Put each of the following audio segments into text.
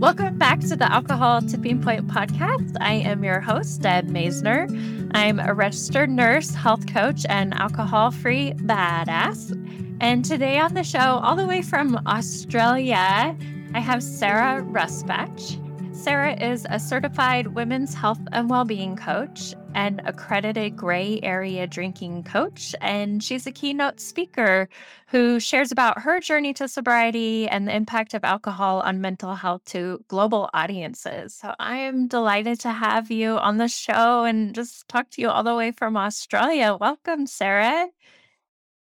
Welcome back to the Alcohol Tipping Point podcast. I am your host, Deb Masner. I'm a registered nurse, health coach, and alcohol free badass. And today on the show, all the way from Australia, I have Sarah Rusbatch. Sarah is a certified women's health and well-being coach and accredited gray area drinking coach and she's a keynote speaker who shares about her journey to sobriety and the impact of alcohol on mental health to global audiences. So I am delighted to have you on the show and just talk to you all the way from Australia. Welcome, Sarah.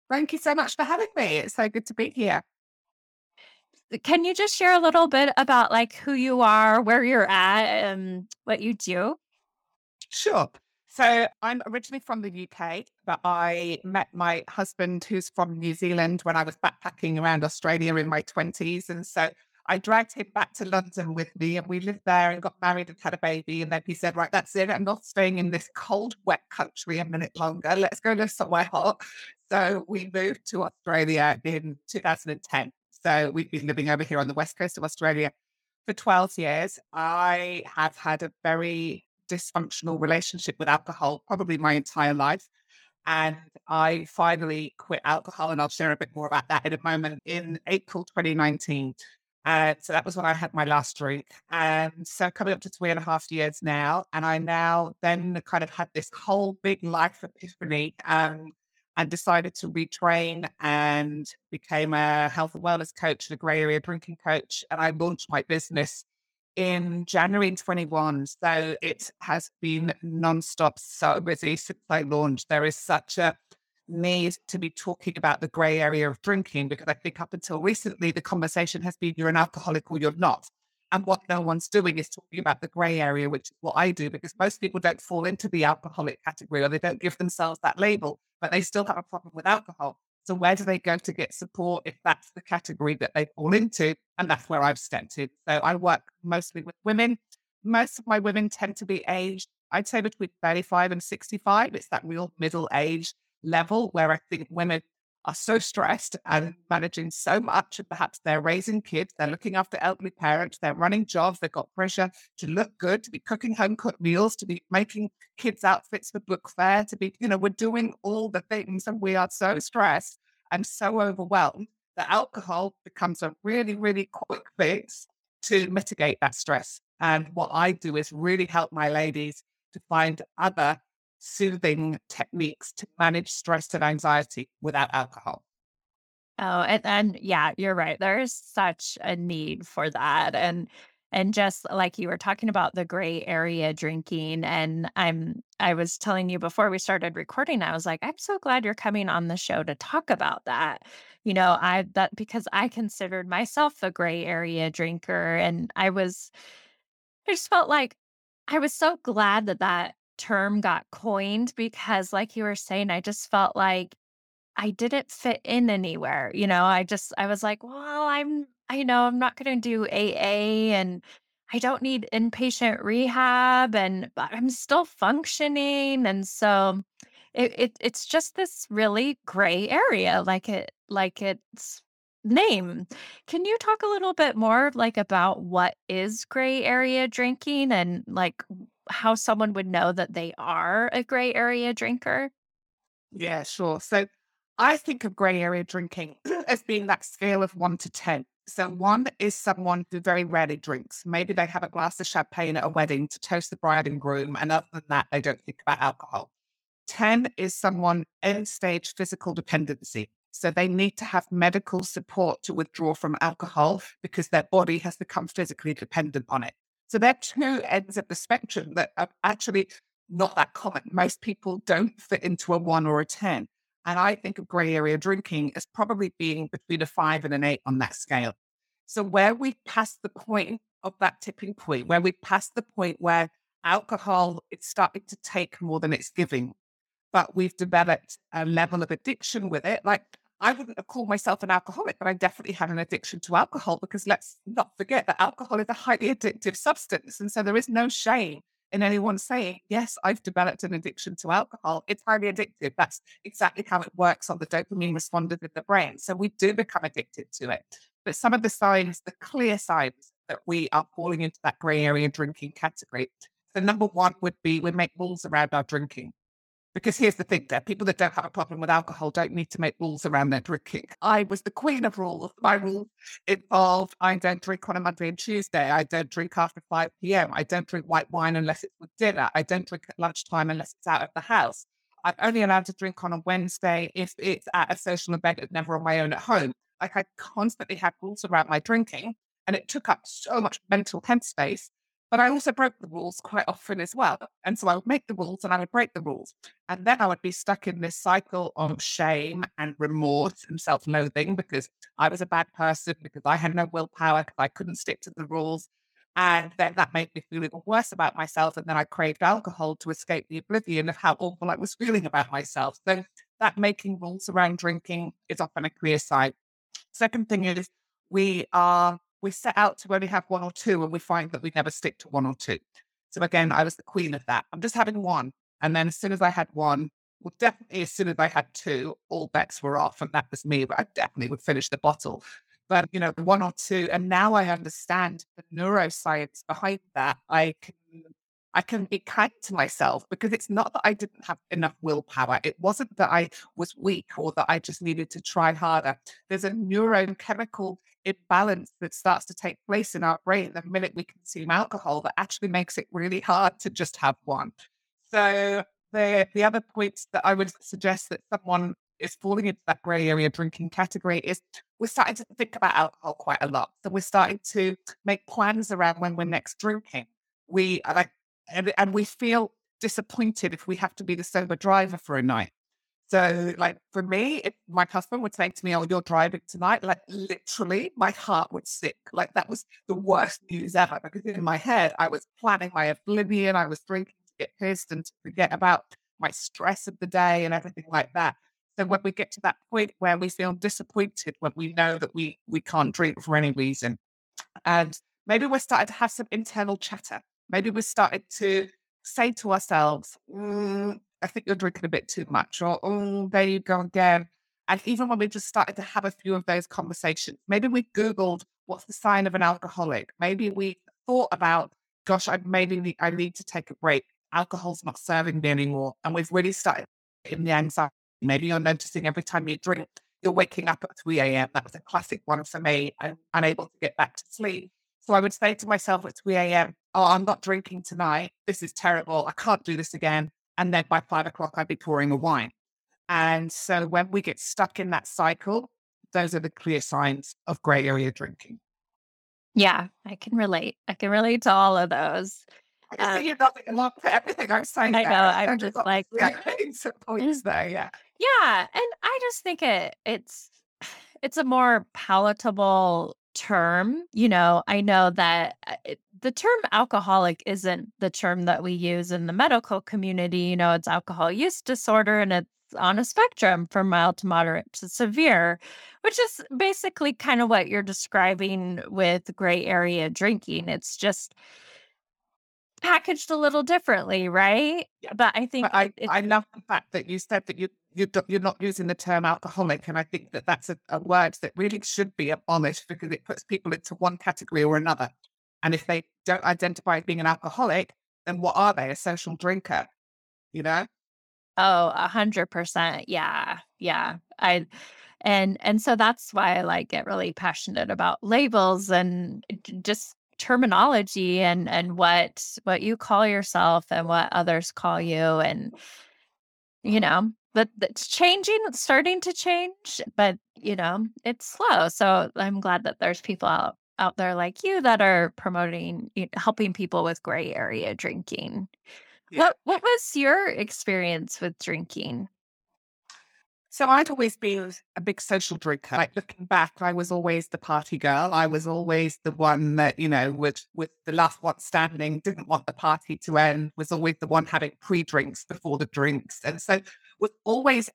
Thank you so much for having me. It's so good to be here can you just share a little bit about like who you are, where you're at, and what you do? Sure. So I'm originally from the UK, but I met my husband who's from New Zealand when I was backpacking around Australia in my 20s. And so I dragged him back to London with me and we lived there and got married and had a baby. And then he said, Right, that's it. I'm not staying in this cold, wet country a minute longer. Let's go live somewhere hot. So we moved to Australia in 2010. So we've been living over here on the west coast of Australia for 12 years. I have had a very dysfunctional relationship with alcohol probably my entire life. And I finally quit alcohol, and I'll share a bit more about that in a moment in April 2019. And so that was when I had my last drink. And so coming up to three and a half years now. And I now then kind of had this whole big life epiphany um, and decided to retrain and became a health and wellness coach and a grey area drinking coach. And I launched my business in January 21. So it has been nonstop so busy since I launched. There is such a need to be talking about the grey area of drinking because I think up until recently, the conversation has been you're an alcoholic or you're not. And what no one's doing is talking about the grey area, which is what I do, because most people don't fall into the alcoholic category or they don't give themselves that label, but they still have a problem with alcohol. So where do they go to get support if that's the category that they fall into? And that's where I've stepped in. So I work mostly with women. Most of my women tend to be aged, I'd say between 35 and 65. It's that real middle age level where I think women are so stressed and managing so much. And perhaps they're raising kids, they're looking after elderly parents, they're running jobs, they've got pressure to look good, to be cooking home cooked meals, to be making kids' outfits for book fair, to be, you know, we're doing all the things and we are so stressed and so overwhelmed that alcohol becomes a really, really quick fix to mitigate that stress. And what I do is really help my ladies to find other soothing techniques to manage stress and anxiety without alcohol. Oh, and, and yeah, you're right. There is such a need for that. And and just like you were talking about the gray area drinking and i'm i was telling you before we started recording i was like i'm so glad you're coming on the show to talk about that you know i that because i considered myself a gray area drinker and i was i just felt like i was so glad that that term got coined because, like you were saying, I just felt like I didn't fit in anywhere. You know, I just, I was like, well, I'm, I know I'm not going to do AA and I don't need inpatient rehab and but I'm still functioning. And so it, it it's just this really gray area, like it, like it's name. Can you talk a little bit more like about what is gray area drinking and like how someone would know that they are a gray area drinker? Yeah, sure. So I think of gray area drinking as being that scale of one to 10. So one is someone who very rarely drinks. Maybe they have a glass of champagne at a wedding to toast the bride and groom. And other than that, they don't think about alcohol. 10 is someone end stage physical dependency. So they need to have medical support to withdraw from alcohol because their body has become physically dependent on it. So they're two ends of the spectrum that are actually not that common. Most people don't fit into a one or a 10. And I think of gray area drinking as probably being between a five and an eight on that scale. So where we pass the point of that tipping point, where we pass the point where alcohol is starting to take more than it's giving, but we've developed a level of addiction with it. Like I wouldn't have called myself an alcoholic, but I definitely had an addiction to alcohol because let's not forget that alcohol is a highly addictive substance. And so there is no shame in anyone saying, yes, I've developed an addiction to alcohol. It's highly addictive. That's exactly how it works on the dopamine responders in the brain. So we do become addicted to it. But some of the signs, the clear signs that we are falling into that grey area drinking category. So number one would be we make rules around our drinking. Because here's the thing there people that don't have a problem with alcohol don't need to make rules around their drinking. I was the queen of rules. My rules involved I don't drink on a Monday and Tuesday. I don't drink after 5 p.m. I don't drink white wine unless it's with dinner. I don't drink at lunchtime unless it's out of the house. I'm only allowed to drink on a Wednesday if it's at a social event and never on my own at home. Like I constantly had rules around my drinking and it took up so much mental headspace but I also broke the rules quite often as well. And so I would make the rules and I would break the rules. And then I would be stuck in this cycle of shame and remorse and self loathing because I was a bad person, because I had no willpower, because I couldn't stick to the rules. And then that made me feel even worse about myself. And then I craved alcohol to escape the oblivion of how awful I was feeling about myself. So that making rules around drinking is often a clear sign. Second thing is we are we set out to only have one or two and we find that we never stick to one or two. So again, I was the queen of that. I'm just having one. And then as soon as I had one, well, definitely as soon as I had two, all bets were off. And that was me, but I definitely would finish the bottle. But, you know, one or two. And now I understand the neuroscience behind that. I can I can be kind to myself because it's not that I didn't have enough willpower. It wasn't that I was weak or that I just needed to try harder. There's a neurochemical imbalance that starts to take place in our brain the minute we consume alcohol that actually makes it really hard to just have one. So the the other points that I would suggest that someone is falling into that grey area drinking category is we're starting to think about alcohol quite a lot. So we're starting to make plans around when we're next drinking. We like and, and we feel disappointed if we have to be the sober driver for a night. So, like for me, if my husband would say to me, "Oh, you're driving tonight," like literally, my heart would sink. Like that was the worst news ever because in my head, I was planning my oblivion. I was drinking to get pissed and to forget about my stress of the day and everything like that. So when we get to that point where we feel disappointed when we know that we we can't drink for any reason, and maybe we're starting to have some internal chatter Maybe we started to say to ourselves, mm, I think you're drinking a bit too much, or oh, there you go again. And even when we just started to have a few of those conversations, maybe we Googled what's the sign of an alcoholic. Maybe we thought about, gosh, I maybe I need to take a break. Alcohol's not serving me anymore. And we've really started in the anxiety. Maybe you're noticing every time you drink, you're waking up at 3 a.m. That was a classic one for me. I'm unable to get back to sleep. So I would say to myself at 3 a.m., oh, I'm not drinking tonight. This is terrible. I can't do this again. And then by five o'clock, I'd be pouring a wine. And so when we get stuck in that cycle, those are the clear signs of gray area drinking. Yeah, I can relate. I can relate to all of those. Um, you're nothing along for everything I'm saying. I know. There. I'm just like some points there. Yeah. Yeah, and I just think it it's it's a more palatable term, you know, I know that uh, it, the term alcoholic isn't the term that we use in the medical community. You know, it's alcohol use disorder and it's on a spectrum from mild to moderate to severe, which is basically kind of what you're describing with gray area drinking. It's just packaged a little differently, right? Yeah. But I think but I, I love the fact that you said that you you you're not using the term alcoholic, and I think that that's a, a word that really should be abolished because it puts people into one category or another. And if they don't identify as being an alcoholic, then what are they? A social drinker, you know? Oh, a hundred percent. Yeah. Yeah. I and and so that's why I like get really passionate about labels and eh, just terminology and and what what you call yourself and what others call you and you know but it's changing it's starting to change but you know it's slow. So i'm glad that there's people out out there like you that are promoting helping people with gray area drinking. Yeah. what what was your experience with drinking so I'd always been a big social drinker. Like looking back, I was always the party girl. I was always the one that, you know, would with the last one standing, didn't want the party to end, was always the one having pre-drinks before the drinks. And so was always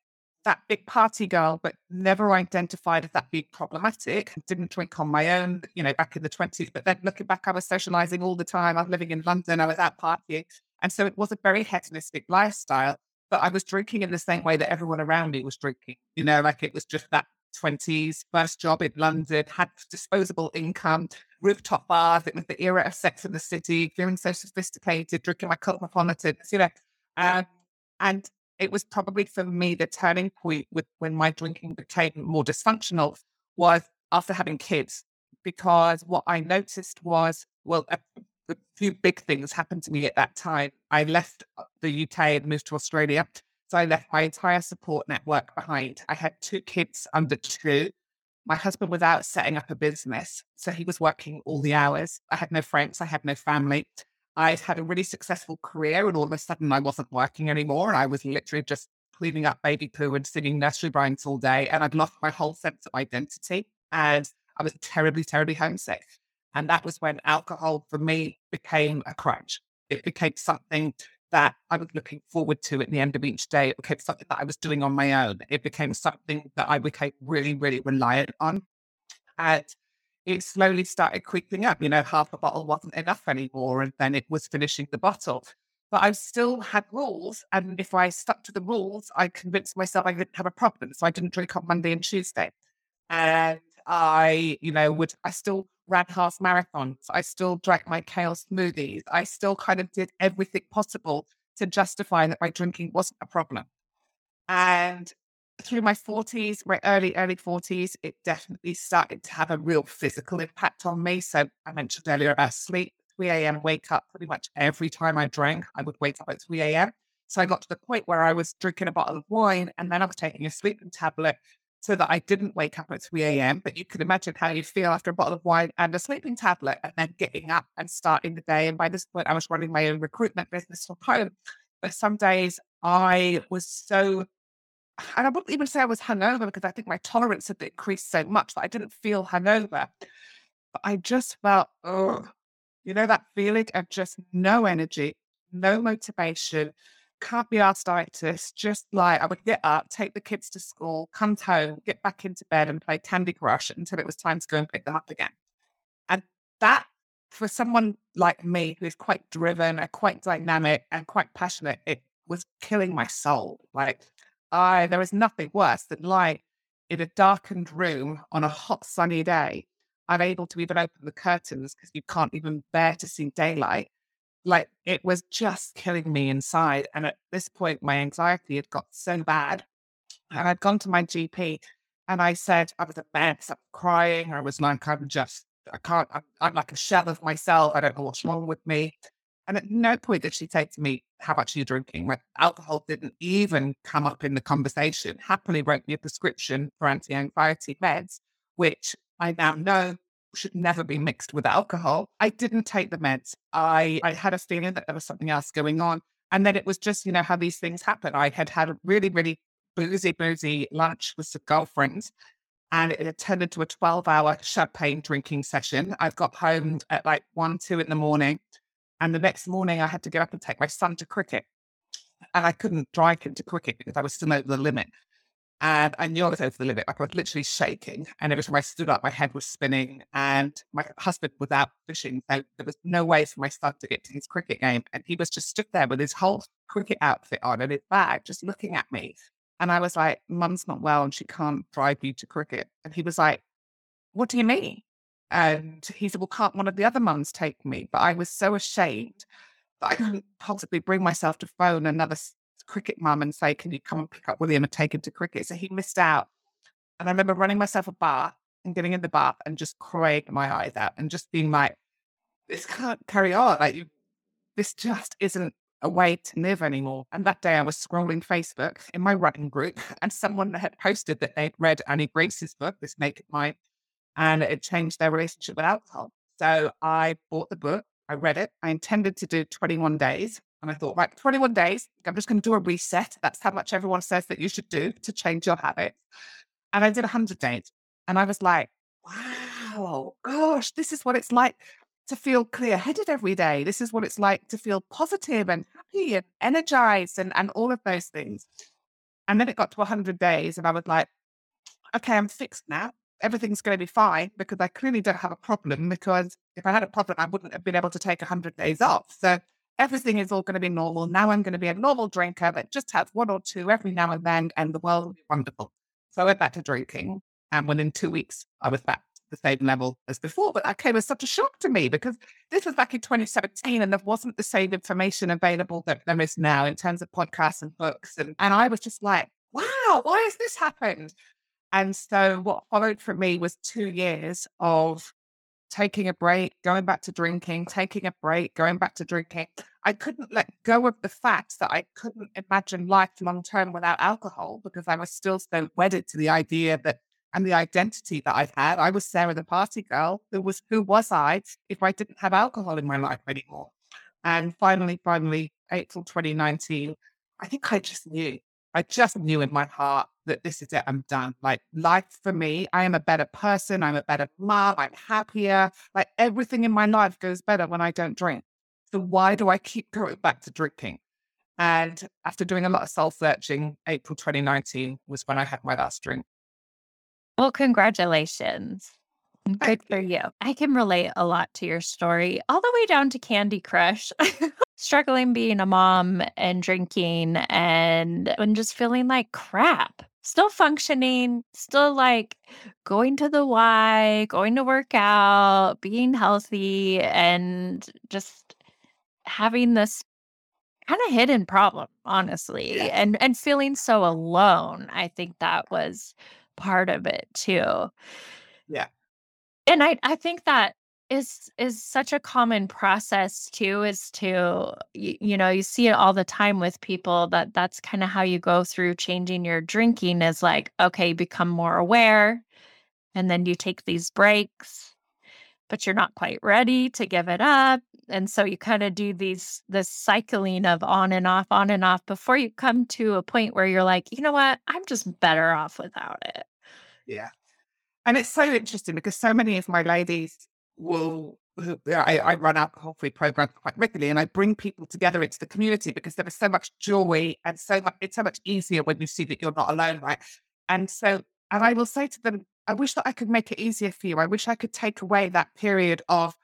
that big party girl, but never identified as that being problematic. Didn't drink on my own, you know, back in the 20s. But then looking back, I was socializing all the time. I was living in London. I was out partying. And so it was a very hedonistic lifestyle but I was drinking in the same way that everyone around me was drinking. You know, like it was just that 20s, first job in London, had disposable income, rooftop bars. It was the era of Sex in the City, feeling so sophisticated, drinking my cosmopolitans, you know. Um, and it was probably for me the turning point with when my drinking became more dysfunctional was after having kids, because what I noticed was, well, a, a few big things happened to me at that time. I left uh, the UK and moved to Australia. So I left my entire support network behind. I had two kids under two. My husband was out setting up a business. So he was working all the hours. I had no friends. I had no family. I'd had a really successful career and all of a sudden I wasn't working anymore. And I was literally just cleaning up baby poo and singing nursery rhymes all day. And I'd lost my whole sense of identity. And I was terribly, terribly homesick. And that was when alcohol for me became a crutch. It became something that I was looking forward to at the end of each day. It became something that I was doing on my own. It became something that I became really, really reliant on. And it slowly started creeping up. You know, half a bottle wasn't enough anymore. And then it was finishing the bottle. But I still had rules. And if I stuck to the rules, I convinced myself I didn't have a problem. So I didn't drink on Monday and Tuesday. And I, you know, would, I still ran half marathons. I still drank my kale smoothies. I still kind of did everything possible to justify that my drinking wasn't a problem. And through my 40s, my early, early 40s, it definitely started to have a real physical impact on me. So I mentioned earlier about sleep, 3 a.m. wake up pretty much every time I drank, I would wake up at 3 a.m. So I got to the point where I was drinking a bottle of wine and then I was taking a sleeping tablet so that I didn't wake up at 3 a.m. But you can imagine how you feel after a bottle of wine and a sleeping tablet and then getting up and starting the day. And by this point, I was running my own recruitment business from home. But some days I was so, and I wouldn't even say I was hungover because I think my tolerance had increased so much that I didn't feel hungover. But I just felt, oh, you know, that feeling of just no energy, no motivation, can't be arthritis. Just like I would get up, take the kids to school, come home, get back into bed and play Candy Crush until it was time to go and pick them up again. And that, for someone like me who is quite driven and quite dynamic and quite passionate, it was killing my soul. Like I, there was nothing worse than lying in a darkened room on a hot sunny day, unable to even open the curtains because you can't even bear to see daylight like it was just killing me inside. And at this point, my anxiety had got so bad. And I'd gone to my GP and I said, I was a mess. I was crying. I was like, I'm just, I can't, I'm, I'm like a shell of myself. I don't know what's wrong with me. And at no point did she say to me, How much are you drinking? My alcohol didn't even come up in the conversation. Happily wrote me a prescription for anti anxiety meds, which I now know should never be mixed with alcohol. I didn't take the meds. I, I had a feeling that there was something else going on. And then it was just, you know, how these things happen. I had had a really, really boozy, boozy lunch with some girlfriends and it had turned into a 12 hour champagne drinking session. I got home at like one, two in the morning. And the next morning I had to get up and take my son to cricket. And I couldn't drive him to cricket because I was still over the limit. And I knew I was over the limit. Like I was literally shaking. And every time I stood up, my head was spinning. And my husband was out fishing. So there was no way for my son to get to his cricket game. And he was just stood there with his whole cricket outfit on and his bag, just looking at me. And I was like, Mum's not well and she can't drive you to cricket. And he was like, What do you mean? And he said, Well, can't one of the other mums take me? But I was so ashamed that I couldn't possibly bring myself to phone another cricket mum and say, Can you come and pick up William and take him to cricket? So he missed out. And I remember running myself a bath and getting in the bath and just crying my eyes out and just being like, This can't carry on. Like, you, this just isn't a way to live anymore. And that day I was scrolling Facebook in my running group and someone had posted that they'd read Annie Grace's book, This Naked Mind, and it changed their relationship with alcohol. So I bought the book, I read it. I intended to do 21 days. And I thought, right, 21 days, I'm just going to do a reset. That's how much everyone says that you should do to change your habits. And I did 100 days. And I was like, wow, gosh, this is what it's like to feel clear headed every day. This is what it's like to feel positive and happy and energized and, and all of those things. And then it got to 100 days, and I was like, okay, I'm fixed now. Everything's going to be fine because I clearly don't have a problem. Because if I had a problem, I wouldn't have been able to take 100 days off. So everything is all going to be normal. Now I'm going to be a normal drinker that just has one or two every now and then, and the world will be wonderful. So I went back to drinking. Mm. And within two weeks, I was back to the same level as before. But that came as such a shock to me because this was back in 2017 and there wasn't the same information available that there is now in terms of podcasts and books. And, and I was just like, wow, why has this happened? And so what followed for me was two years of taking a break, going back to drinking, taking a break, going back to drinking. I couldn't let go of the fact that I couldn't imagine life long term without alcohol because I was still so wedded to the idea that and the identity that I've had. I was Sarah the party girl. Who was who was I if I didn't have alcohol in my life anymore? And finally, finally, April 2019, I think I just knew. I just knew in my heart that this is it. I'm done. Like life for me, I am a better person. I'm a better mom. I'm happier. Like everything in my life goes better when I don't drink. So why do I keep going back to drinking? And after doing a lot of self searching, April 2019 was when I had my last drink. Well, congratulations. Good for you. I can relate a lot to your story, all the way down to Candy Crush. Struggling being a mom and drinking and, and just feeling like crap. Still functioning, still like going to the Y, going to work out, being healthy, and just having this kind of hidden problem, honestly, Yeah. and and feeling so alone. I think that was part of it too. Yeah. And I I think that is is such a common process too is to you, you know you see it all the time with people that that's kind of how you go through changing your drinking is like okay become more aware and then you take these breaks but you're not quite ready to give it up and so you kind of do these this cycling of on and off on and off before you come to a point where you're like you know what i'm just better off without it Yeah. And it's so interesting because so many of my ladies will, I, I run alcohol free programs quite regularly and I bring people together into the community because there is so much joy and so much, it's so much easier when you see that you're not alone, right? And so, and I will say to them, I wish that I could make it easier for you. I wish I could take away that period of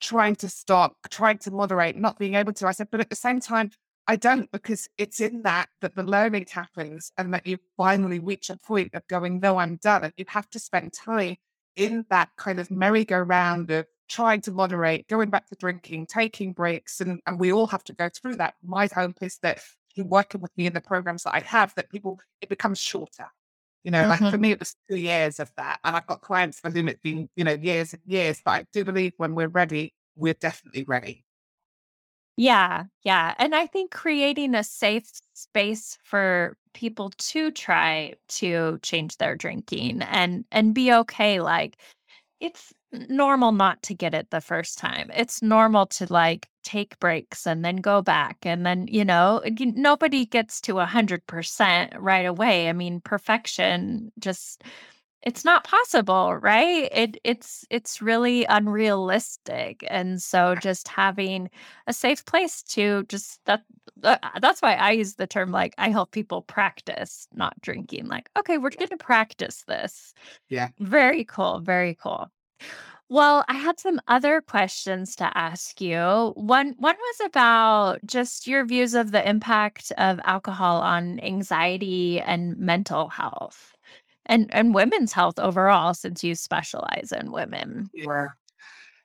trying to stop, trying to moderate, not being able to. I said, but at the same time, I don't because it's in that that the learning happens and that you finally reach a point of going, no, I'm done. And you have to spend time in that kind of merry-go-round of trying to moderate, going back to drinking, taking breaks. And, and we all have to go through that. My hope is that you're working with me in the programs that I have, that people, it becomes shorter. You know, like Mhm. for me, it was two years of that. And I've got clients for whom it's been, you know, years and years. But I do believe when we're ready, we're definitely ready. Yeah, yeah, and I think creating a safe space for people to try to change their drinking and and be okay, like, it's normal not to get it the first time. It's normal to, like, take breaks and then go back, and then, you know, nobody gets to 100% right away. I mean, perfection just it's not possible, right? It it's it's really unrealistic, and so just having a safe place to just that uh, that's why I use the term, like, I help people practice not drinking, like, "Okay, we're gonna practice this." Yeah. Very cool, very cool. Well, I had some other questions to ask you. One one was about just your views of the impact of alcohol on anxiety and mental health, and and women's health overall, since you specialize in women. Yeah.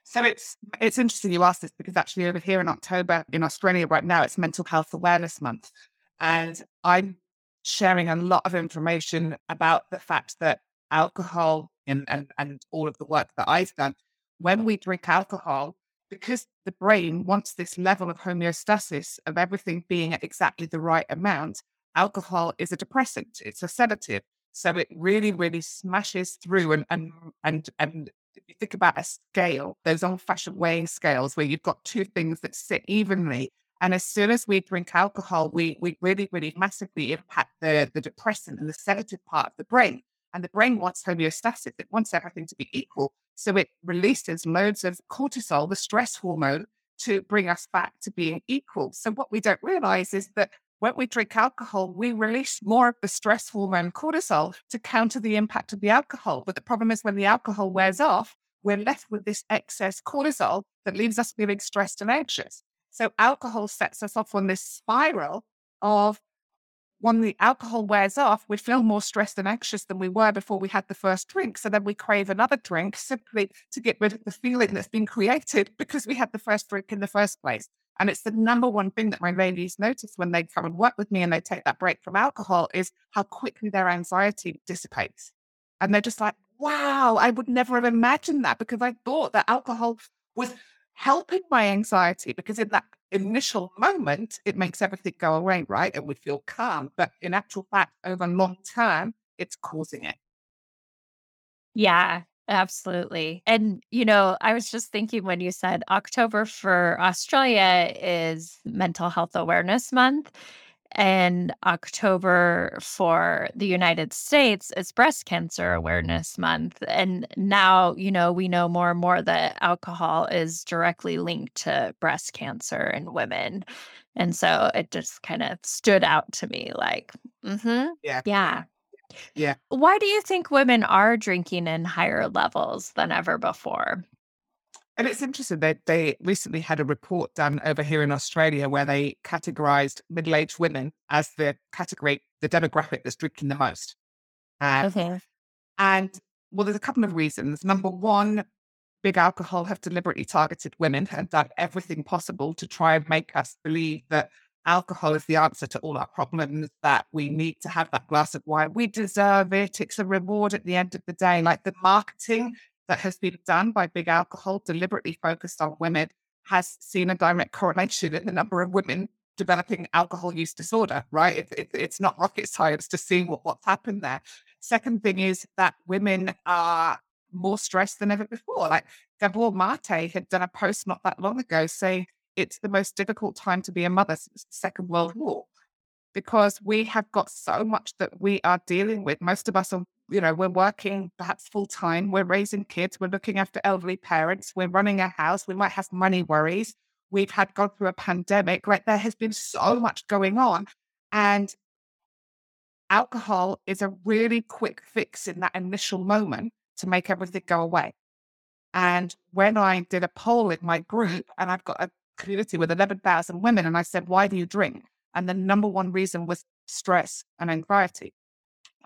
So it's it's interesting you asked this because actually over here in October in Australia right now it's Mental Health Awareness Month, and I'm sharing a lot of information about the fact that alcohol and and, and all of the work that I've done, when we drink alcohol, because the brain wants this level of homeostasis of everything being at exactly the right amount, alcohol is a depressant, it's a sedative. So it really, really smashes through and and and and if you think about a scale, those old fashioned weighing scales where you've got two things that sit evenly. And as soon as we drink alcohol, we we really, really massively impact the, the depressant and the sedative part of the brain. And the brain wants homeostasis, it wants everything to be equal. So it releases loads of cortisol, the stress hormone, to bring us back to being equal. So what we don't realize is that when we drink alcohol, we release more of the stress hormone cortisol to counter the impact of the alcohol. But the problem is when the alcohol wears off, we're left with this excess cortisol that leaves us feeling stressed and anxious. So alcohol sets us off on this spiral of when the alcohol wears off, we feel more stressed and anxious than we were before we had the first drink. So then we crave another drink simply to get rid of the feeling that's been created because we had the first drink in the first place. And it's the number one thing that my ladies notice when they come and work with me and they take that break from alcohol is how quickly their anxiety dissipates. And they're just like, wow, I would never have imagined that because I thought that alcohol was helping my anxiety because in that initial moment, it makes everything go away, right? And we feel calm. But in actual fact, over long term, it's causing it. Yeah, absolutely. And, you know, I was just thinking when you said October for Australia is Mental Health Awareness Month and October for the United States is Breast Cancer Awareness Month. And now, you know, we know more and more that alcohol is directly linked to breast cancer in women. And so it just kind of stood out to me like, mm-hmm, Yeah. yeah. Yeah. Why do you think women are drinking in higher levels than ever before? And it's interesting that they recently had a report done over here in Australia where they categorized middle aged women as the category, the demographic that's drinking the most. Uh, Okay. and well, there's a couple of reasons. Number one, big alcohol have deliberately targeted women and done everything possible to try and make us believe that alcohol is the answer to all our problems, that we need to have that glass of wine. We deserve it. It's a reward at the end of the day. Like the marketing that has been done by big alcohol, deliberately focused on women, has seen a direct correlation in the number of women developing alcohol use disorder, right? It, it, it's not rocket science to see what, what's happened there. Second thing is that women are more stressed than ever before. Like Gabor Mate had done a post not that long ago saying it's the most difficult time to be a mother since the Second World War because we have got so much that we are dealing with. Most of us are, you know, we're working perhaps full time, we're raising kids, we're looking after elderly parents, we're running a house, we might have money worries. We've had gone through a pandemic, right? There has been so much going on. And alcohol is a really quick fix in that initial moment to make everything go away. And when I did a poll in my group, and I've got a community with 11,000 women, and I said, Why do you drink? And the number one reason was stress and anxiety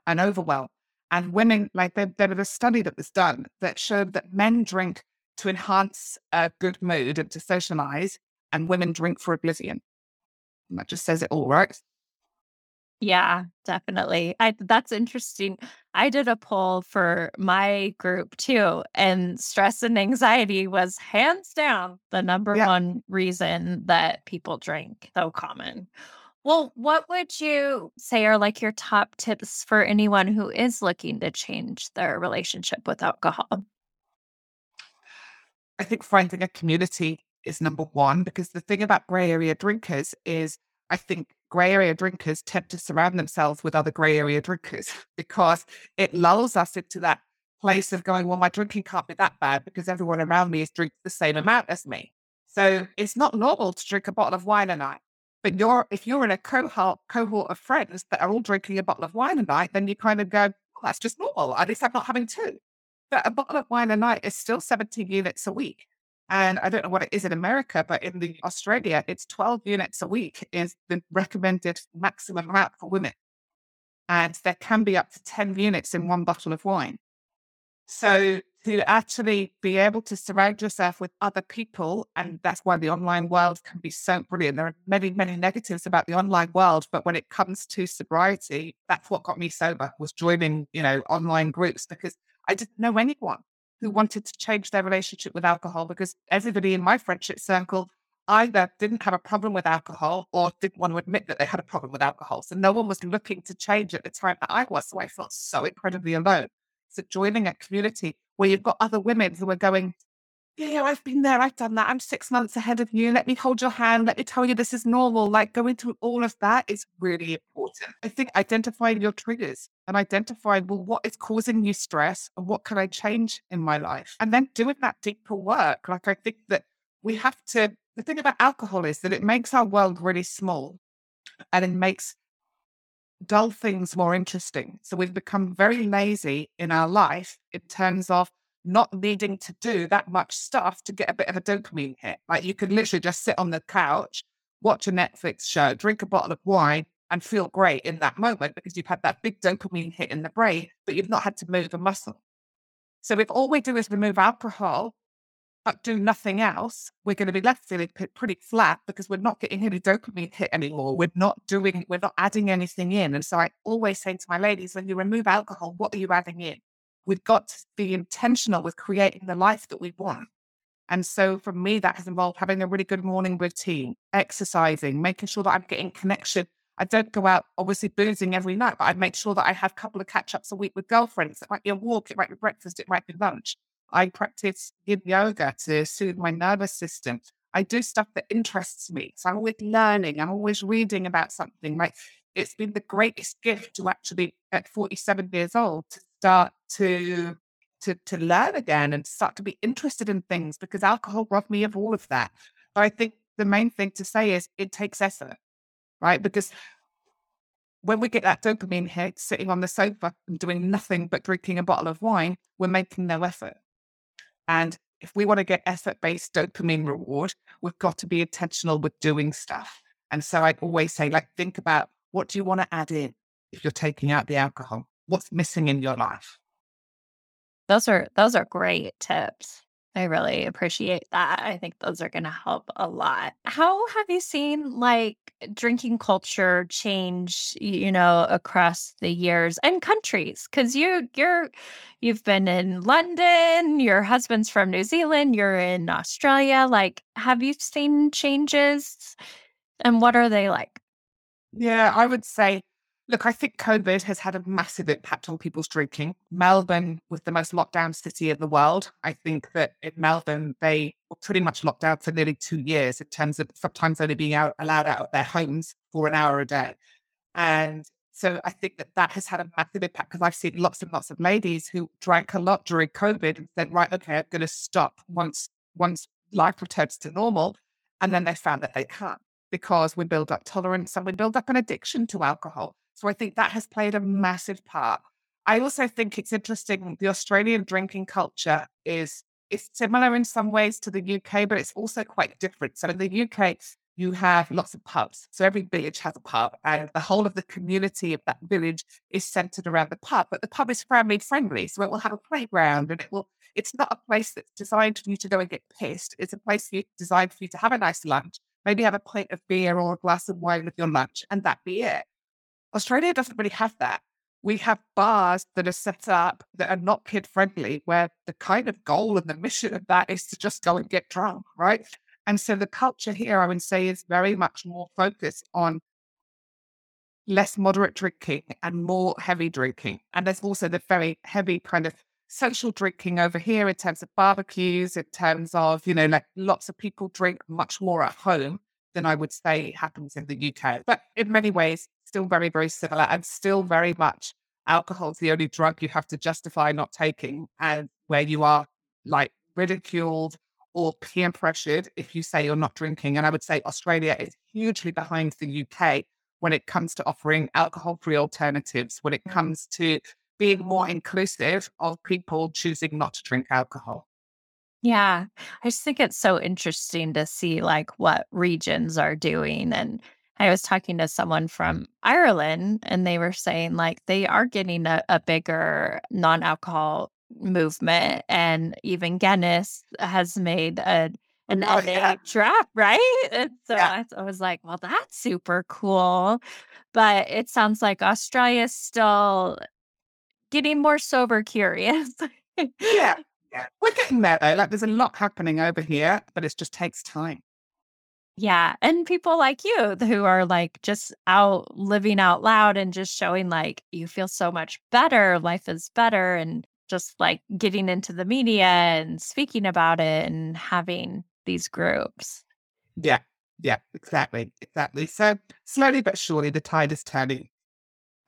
and overwhelm. And women, like there, there was a study that was done that showed that men drink to enhance a good mood and to socialize, and women drink for oblivion. And that just says it all, right? Yeah, definitely. I that's interesting. I did a poll for my group too, and stress and anxiety was hands down the number Yeah. one reason that people drink. So common. Well, what would you say are like your top tips for anyone who is looking to change their relationship with alcohol? I think finding a community is number one because the thing about grey area drinkers is I think grey area drinkers tend to surround themselves with other grey area drinkers because it lulls us into that place of going, well, my drinking can't be that bad because everyone around me is drinking the same amount as me. So it's not normal to drink a bottle of wine a night. But you're if you're in a cohort cohort of friends that are all drinking a bottle of wine a night, then you kind of go, well, that's just normal. At least I'm not having two. But a bottle of wine a night is still 17 units a week. And I don't know what it is in America, but in the Australia, it's 12 units a week is the recommended maximum amount for women. And there can be up to 10 units in one bottle of wine. So to actually be able to surround yourself with other people, and that's why the online world can be so brilliant. There are many, many negatives about the online world, but when it comes to sobriety, that's what got me sober was joining, you know, online groups because I didn't know anyone who wanted to change their relationship with alcohol because everybody in my friendship circle either didn't have a problem with alcohol or didn't want to admit that they had a problem with alcohol. So no one was looking to change at the time that I was. So I felt so incredibly alone. So joining a community where you've got other women who are going, yeah, I've been there, I've done that. I'm six months ahead of you. Let me hold your hand. Let me tell you this is normal. Like going through all of that is really important. I think identifying your triggers and identifying, well, what is causing you stress and what can I change in my life? And then doing that deeper work. Like I think that we have to, the thing about alcohol is that it makes our world really small and it makes dull things more interesting. So we've become very lazy in our life in terms of not needing to do that much stuff to get a bit of a dopamine hit. Like you could literally just sit on the couch, watch a Netflix show, drink a bottle of wine, and feel great in that moment because you've had that big dopamine hit in the brain, but you've not had to move a muscle. So if all we do is remove alcohol, but do nothing else, we're going to be left feeling pretty flat because we're not getting any dopamine hit anymore. We're not doing, we're not adding anything in. And so I always say to my ladies, when you remove alcohol, what are you adding in? We've got to be intentional with creating the life that we want. And so for me, that has involved having a really good morning routine, exercising, making sure that I'm getting connection. I don't go out, obviously, boozing every night, but I make sure that I have a couple of catch ups a week with girlfriends. It might be a walk, it might be breakfast, it might be lunch. I practice yin yoga to soothe my nervous system. I do stuff that interests me. So I'm always learning, I'm always reading about something. Like it's been the greatest gift to actually, at 47 years old, to start to to to learn again and start to be interested in things because alcohol robbed me of all of that. But I think the main thing to say is it takes effort, right? Because when we get that dopamine hit sitting on the sofa and doing nothing but drinking a bottle of wine, we're making no effort. And if we want to get effort based dopamine reward, we've got to be intentional with doing stuff. And so I always say, like, think about what do you want to add in if you're taking out the alcohol? What's missing in your life? Those are those are great tips. I really appreciate that. I think those are going to help a lot. How have you seen like drinking culture change, you know, across the years and countries? Cuz you you're you've been in London, your husband's from New Zealand, you're in Australia. Like have you seen changes and what are they like? Yeah, I would say Look, I think COVID has had a massive impact on people's drinking. Melbourne was the most locked down city in the world. I think that in Melbourne, they were pretty much locked down for nearly two years in terms of sometimes only being out, allowed out of their homes for an hour a day. And so I think that that has had a massive impact because I've seen lots and lots of ladies who drank a lot during COVID and said, right, okay, I'm going to stop once, once life returns to normal. And then they found that they can't because we build up tolerance and we build up an addiction to alcohol. So I think that has played a massive part. I also think it's interesting. The Australian drinking culture is is similar in some ways to the UK, but it's also quite different. So in the UK, you have lots of pubs. So every village has a pub, and the whole of the community of that village is centered around the pub. But the pub is family friendly, so it will have a playground, and it will. It's not a place that's designed for you to go and get pissed. It's a place for you, designed for you to have a nice lunch, maybe have a pint of beer or a glass of wine with your lunch, and that be it. Australia doesn't really have that. We have bars that are set up that are not kid friendly, where the kind of goal and the mission of that is to just go and get drunk, right? And so the culture here, I would say, is very much more focused on less moderate drinking and more heavy drinking. And there's also the very heavy kind of social drinking over here in terms of barbecues, in terms of, you know, like lots of people drink much more at home than I would say happens in the UK. But in many ways, still very, very similar and still very much alcohol is the only drug you have to justify not taking and where you are like ridiculed or peer pressured if you say you're not drinking. And I would say Australia is hugely behind the UK when it comes to offering alcohol free alternatives, when it mm. comes to being more inclusive of people choosing not to drink alcohol. Yeah. I just think it's so interesting to see like what regions are doing. And I was talking to someone from Ireland and they were saying like they are getting a, a bigger non alcohol movement. And even Guinness has made a, an Oh, yeah. Draft, right? And so Yeah. I, I was like, well, that's super cool. But it sounds like Australia's still getting more sober curious. Yeah. Yeah. We're getting there though. Like there's a lot happening over here, but it just takes time. Yeah, and people like you who are, like, just out living out loud and just showing, like, you feel so much better, life is better, and just, like, getting into the media and speaking about it and having these groups. Yeah. Yeah. Exactly. Exactly. So slowly but surely the tide is turning.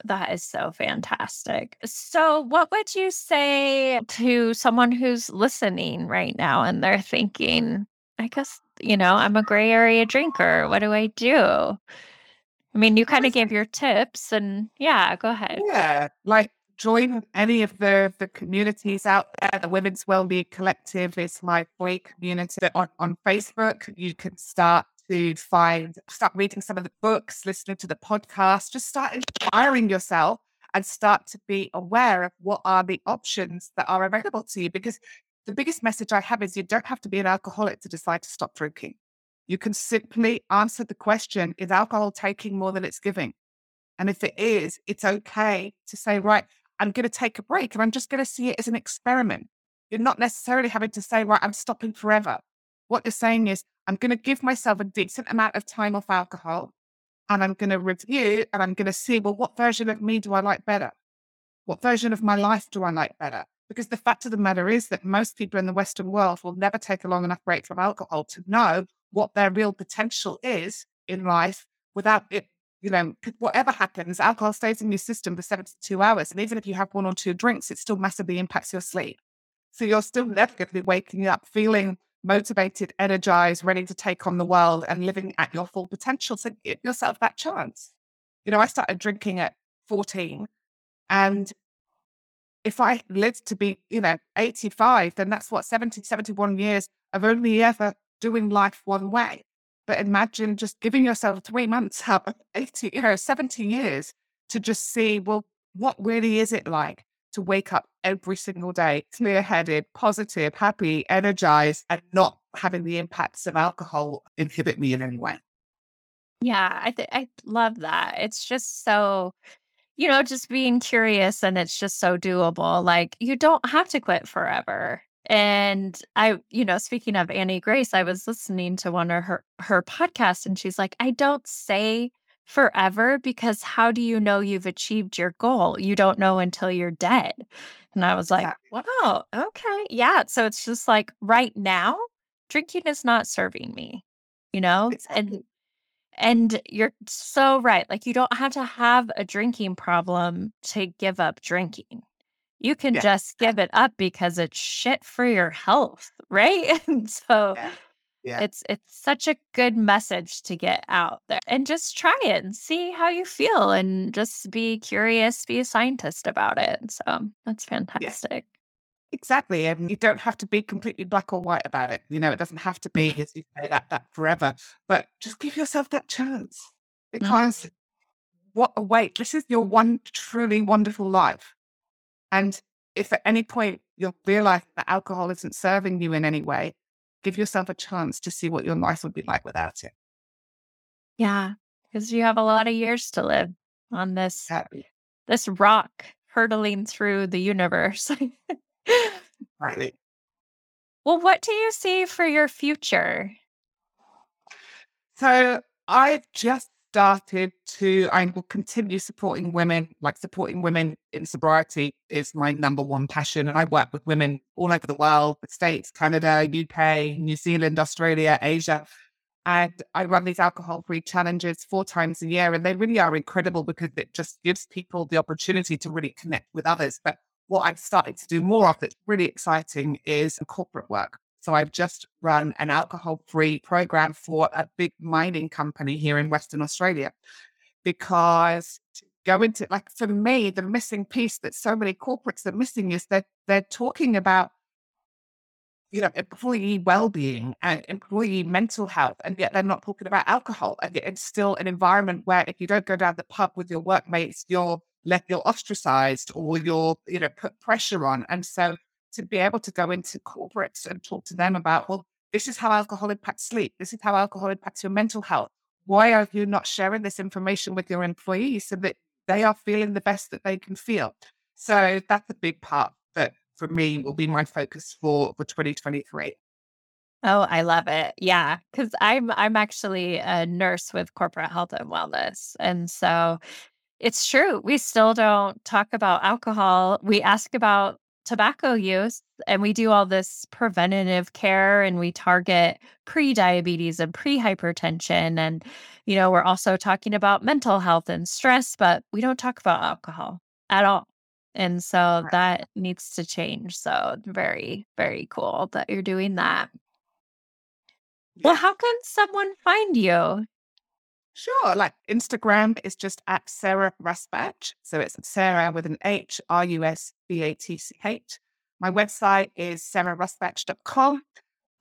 That is so fantastic. So, what would you say to someone who's listening right now and they're thinking, I guess, you know, I'm a gray area drinker. What do I do? I mean, you kind of gave your tips and yeah, go ahead. Yeah, like join any of the the communities out there. The Women's Wellbeing Collective is my great community on on Facebook. You can start to find, start reading some of the books, listening to the podcast, just start inspiring yourself and start to be aware of what are the options that are available to you. Because the biggest message I have is you don't have to be an alcoholic to decide to stop drinking. You can simply answer the question Is alcohol taking more than it's giving? And if it is, it's okay to say, Right, I'm going to take a break and I'm just going to see it as an experiment. You're not necessarily having to say, Right, I'm stopping forever. What you're saying is, I'm going to give myself a decent amount of time off alcohol and I'm going to review and I'm going to see, well, what version of me do I like better? What version of my life do I like better? Because the fact of the matter is that most people in the Western world will never take a long enough break from alcohol to know what their real potential is in life without it, you know, whatever happens, alcohol stays in your system for 72 hours. And even if you have one or two drinks, it still massively impacts your sleep. So you're still never going to be waking up feeling motivated, energized, ready to take on the world and living at your full potential. So give yourself that chance. You know, I started drinking at 14 and if I lived to be, you know, 85, then that's what 70, 71 years of only ever doing life one way. But imagine just giving yourself three months out of 80, you know, 70 years to just see, well, what really is it like to wake up every single day, clear headed, positive, happy, energized, and not having the impacts of alcohol inhibit me in any way. Yeah, I th- I love that. It's just so, you know, just being curious and it's just so doable. Like you don't have to quit forever. And I, you know, speaking of Annie Grace, I was listening to one of her her podcasts and she's like, I don't say forever because how do you know you've achieved your goal? You don't know until you're dead. And I was like, wow, okay. Yeah. So it's just like right now, drinking is not serving me, you know? And and you're so right. Like you don't have to have a drinking problem to give up drinking. You can Yeah. just give it up because it's shit for your health, right? And so Yeah. Yeah. it's it's such a good message to get out there and just try it and see how you feel and just be curious, be a scientist about it. So that's fantastic. Exactly. And you don't have to be completely black or white about it. You know, it doesn't have to be, as you say, that, that forever, but just give yourself that chance Mm. because what a wait. This is your one truly wonderful life. And if at any point you'll realize that alcohol isn't serving you in any way, give yourself a chance to see what your life would be like without it. Yeah, because you have a lot of years to live on this Exactly. this rock hurtling through the universe. Right. well, what do you see for your future? So I've just started to, I will continue supporting women, like supporting women in sobriety is my number one passion. And I work with women all over the world, the States, Canada, UK, New Zealand, Australia, Asia. And I run these alcohol free challenges four times a year. And they really are incredible because it just gives people the opportunity to really connect with others. But what I've started to do more of that's really exciting is corporate work. So I've just run an alcohol free program for a big mining company here in Western Australia because to go into like for me, the missing piece that so many corporates are missing is that they're talking about you know, employee well-being and employee mental health, and yet they're not talking about alcohol. And it's still an environment where if you don't go down the pub with your workmates, you're left, you're ostracized, or you're, you know, put pressure on. And so to be able to go into corporates and talk to them about, well, this is how alcohol impacts sleep. This is how alcohol impacts your mental health. Why are you not sharing this information with your employees so that they are feeling the best that they can feel? So that's a big part that for me will be my focus for for 2023. Oh, I love it. Yeah, because I'm I'm actually a nurse with corporate health and wellness, and so it's true. We still don't talk about alcohol. We ask about tobacco use, and we do all this preventative care, and we target pre-diabetes and pre-hypertension, and you know we're also talking about mental health and stress, but we don't talk about alcohol at all. And so Right. that needs to change. So very, very cool that you're doing that. Well, how can someone find you? Sure. Like Instagram is just at Sarah Rusbatch. So it's Sarah with an H, R U S B A T C H. My website is sarahrusbatch.com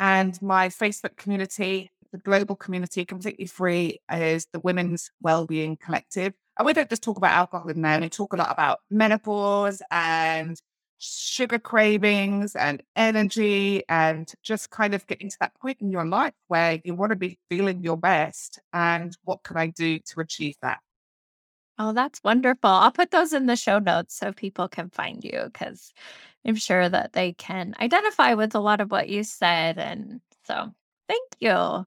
and my Facebook community, the global community, completely free, is the Women's Wellbeing Collective. And we don't just talk about alcohol in there, we talk a lot about menopause and sugar cravings and energy and just kind of getting to that point in your life where you want to be feeling your best. And what can I do to achieve that? Oh, that's wonderful. I'll put those in the show notes so people can find you because I'm sure that they can identify with a lot of what you said. And so thank you.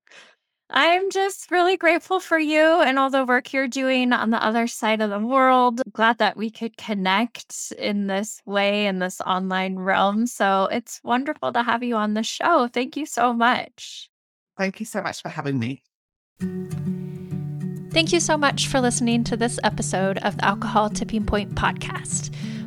I'm just really grateful for you and all the work you're doing on the other side of the world. Glad that we could connect in this way in this online realm. So it's wonderful to have you on the show. Thank you so much. Thank you so much for having me. Thank you so much for listening to this episode of the Alcohol Tipping Point podcast.